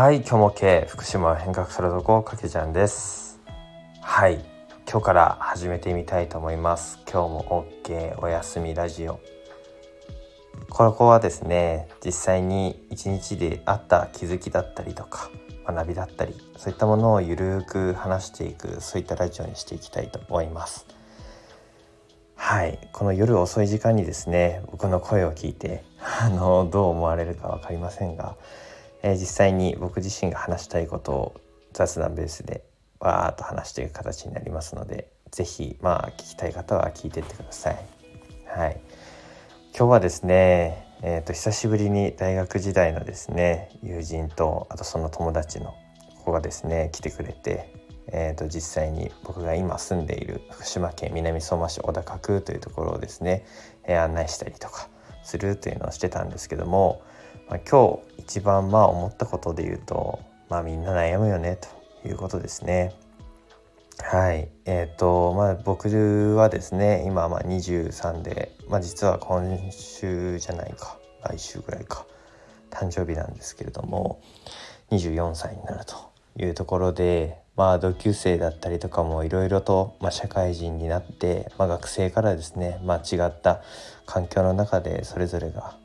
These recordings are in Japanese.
はい今日も OK 福島変革するとこかけちゃんです。はい今日から始めてみたいと思います。今日も OK おやすみラジオ。ここはですね実際に一日であった気づきだったりとか学びだったりそういったものをゆるく話していくそういったラジオにしていきたいと思います。はいこの夜遅い時間にですね僕の声を聞いてあのどう思われるか分かりませんが、えー、実際に僕自身が話したいことを雑談ベースでわーっと話していく形になりますので是非まあ聞きたい方は聞いてってください。はい今日はですね、えーと、久しぶりに大学時代のですね友人とあとその友達の子がですね来てくれて、えーと、実際に僕が今住んでいる福島県南相馬市小高区というところをですね、えー、案内したりとかするというのをしてたんですけども、まあ、今日一番まあ思ったことで言うと、まあ、みんな悩むよねということですね。はいえーとまあ、僕はですね今まあ23で、まあ、実は今週じゃないか来週ぐらいか誕生日なんですけれども24歳になるというところで、まあ、同級生だったりとかもいろいろと、まあ、社会人になって、まあ、学生からですね、まあ、違った環境の中でそれぞれが、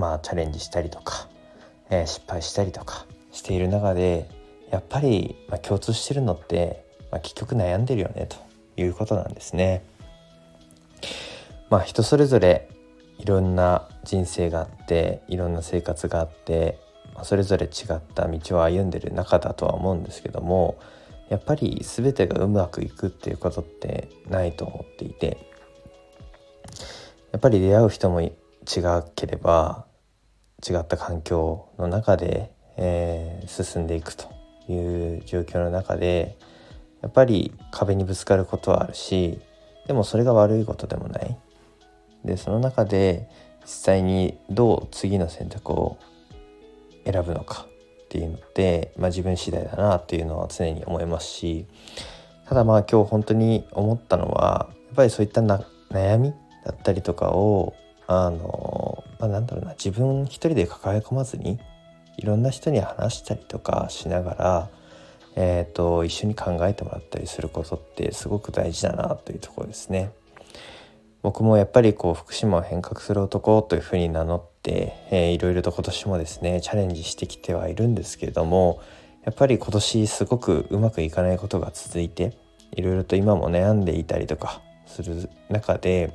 まあ、チャレンジしたりとか、えー、失敗したりとかしている中でやっぱり、まあ、共通してるのって、まあ、結局悩んでるよねということなんですね。まあ人それぞれいろんな人生があっていろんな生活があって、まあ、それぞれ違った道を歩んでる中だとは思うんですけどもやっぱり全てがうまくいくっていうことってないと思っていてやっぱり出会う人も違ければ違った環境の中で、えー、進んでいくという状況の中でやっぱり壁にぶつかることはあるしでもそれが悪いことでもない。でその中で実際にどう次の選択を選ぶのかっていうのって、まあ、自分次第だなっていうのは常に思いますしただまあ今日本当に思ったのはやっぱりそういったな悩みだったりとかをあの、まあ、なんだろうな自分一人で抱え込まずにいろんな人に話したりとかしながら、えーと、一緒に考えてもらったりすることってすごく大事だなというところですね。僕もやっぱりこう福島を変革する男というふうに名乗って、えー、いろいろと今年もですねチャレンジしてきてはいるんですけれどもやっぱり今年すごくうまくいかないことが続いていろいろと今も悩んでいたりとかする中で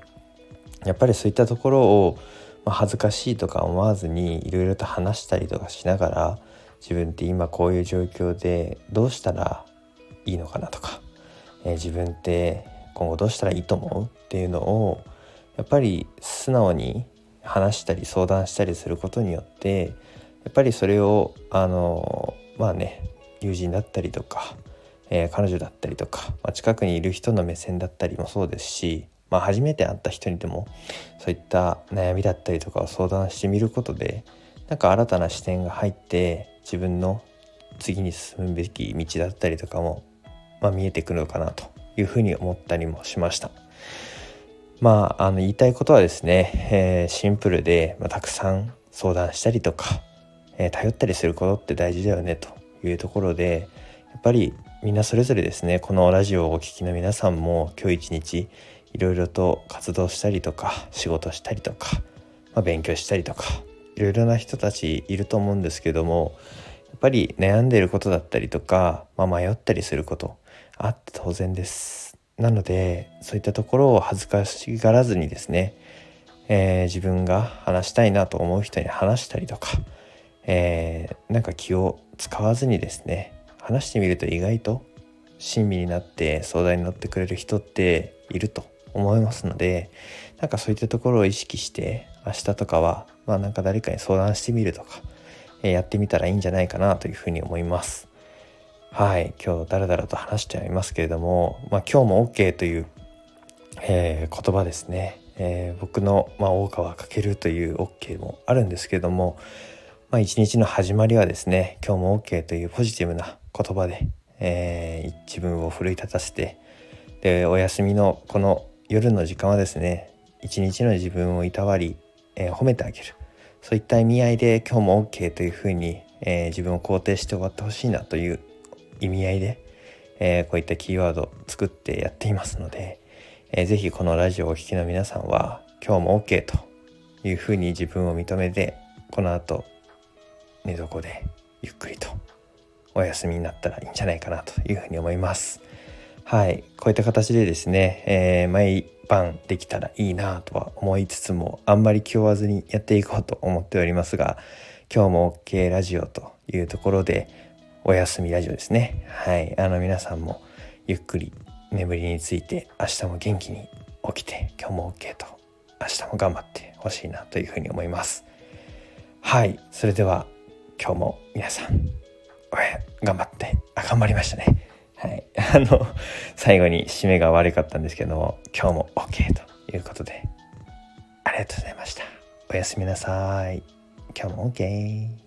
やっぱりそういったところをまあ、恥ずかしいとか思わずにいろいろと話したりとかしながら自分って今こういう状況でどうしたらいいのかなとか、えー、自分って今後どうしたらいいと思うっていうのをやっぱり素直に話したり相談したりすることによってやっぱりそれをあのまあね友人だったりとか、えー、彼女だったりとか、まあ、近くにいる人の目線だったりもそうですしまあ、初めて会った人にでもそういった悩みだったりとかを相談してみることでなんか新たな視点が入って自分の次に進むべき道だったりとかも、まあ、見えてくるのかなというふうに思ったりもしました。まあ、あの言いたいことはですね、えー、シンプルで、まあ、たくさん相談したりとか、えー、頼ったりすることって大事だよねというところでやっぱりみんなそれぞれですねこのラジオをお聴きの皆さんも今日一日いろいろと活動したりとか仕事したりとか、まあ、勉強したりとかいろいろな人たちいると思うんですけどもやっぱり悩んでることだったりとか、まあ、迷ったりすることあって当然です。なのでそういったところを恥ずかしがらずにですね、えー、自分が話したいなと思う人に話したりとか、えー、なんか気を使わずにですね話してみると意外と親身になって相談に乗ってくれる人っていると思いますのでなんかそういったところを意識して明日とかはまあなんか誰かに相談してみるとか、えー、やってみたらいいんじゃないかなというふうに思います。はい、今日だらだらと話してありますけれども、まあ、今日も OK という、えー、言葉ですね、えー、僕の、まあ、大川るという OK もあるんですけれども、まあ、一日の始まりはですね今日も OK というポジティブな言葉で、えー、自分を奮い立たせてでお休みのこの夜の時間はですね一日の自分をいたわり、えー、褒めてあげるそういった意味合いで今日も OK というふうに、えー、自分を肯定して終わってほしいなという意味合いで、えー、こういったキーワードを作ってやっていますので、えー、ぜひこのラジオをお聴きの皆さんは今日も OK というふうに自分を認めてこの後寝床でゆっくりとお休みになったらいいんじゃないかなというふうに思います。はい。こういった形でですね、えー、毎晩できたらいいなとは思いつつも、あんまり気負わずにやっていこうと思っておりますが、今日も OK ラジオというところで、お休みラジオですね。はい。あの皆さんもゆっくり眠りについて明日も元気に起きて今日も OK と明日も頑張ってほしいなというふうに思います。はい。それでは今日も皆さん、頑張って、あ、頑張りましたね。はい。あの、最後に締めが悪かったんですけども、今日も OK ということで、ありがとうございました。おやすみなさい。今日も OK。